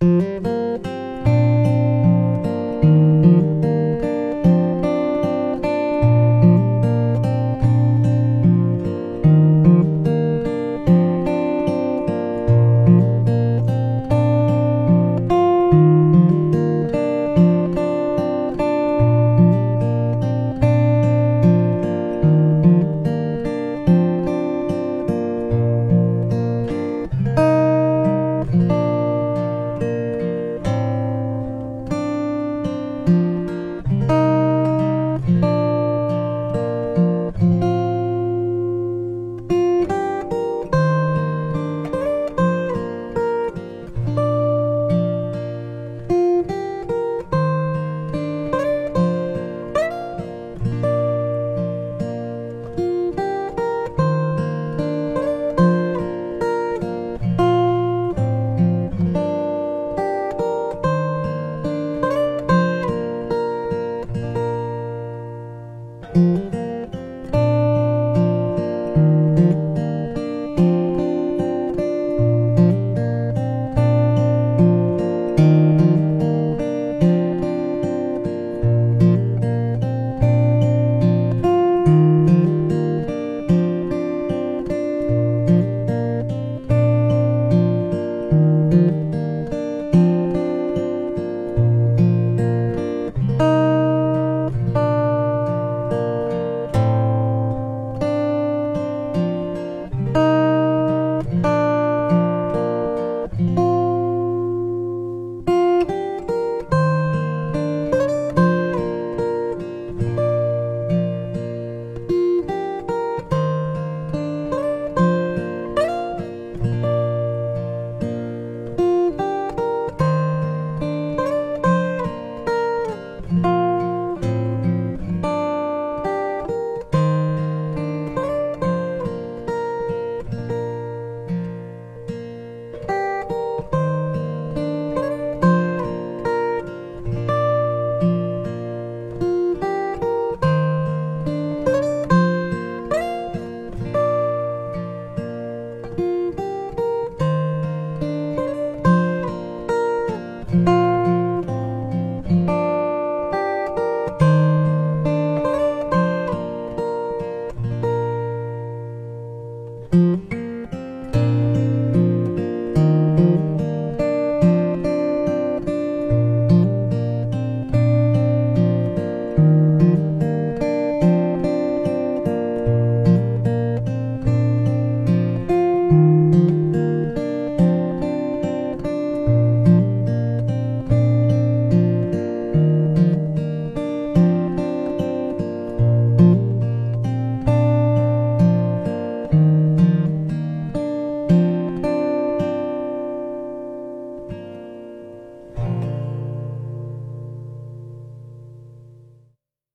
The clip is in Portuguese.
Música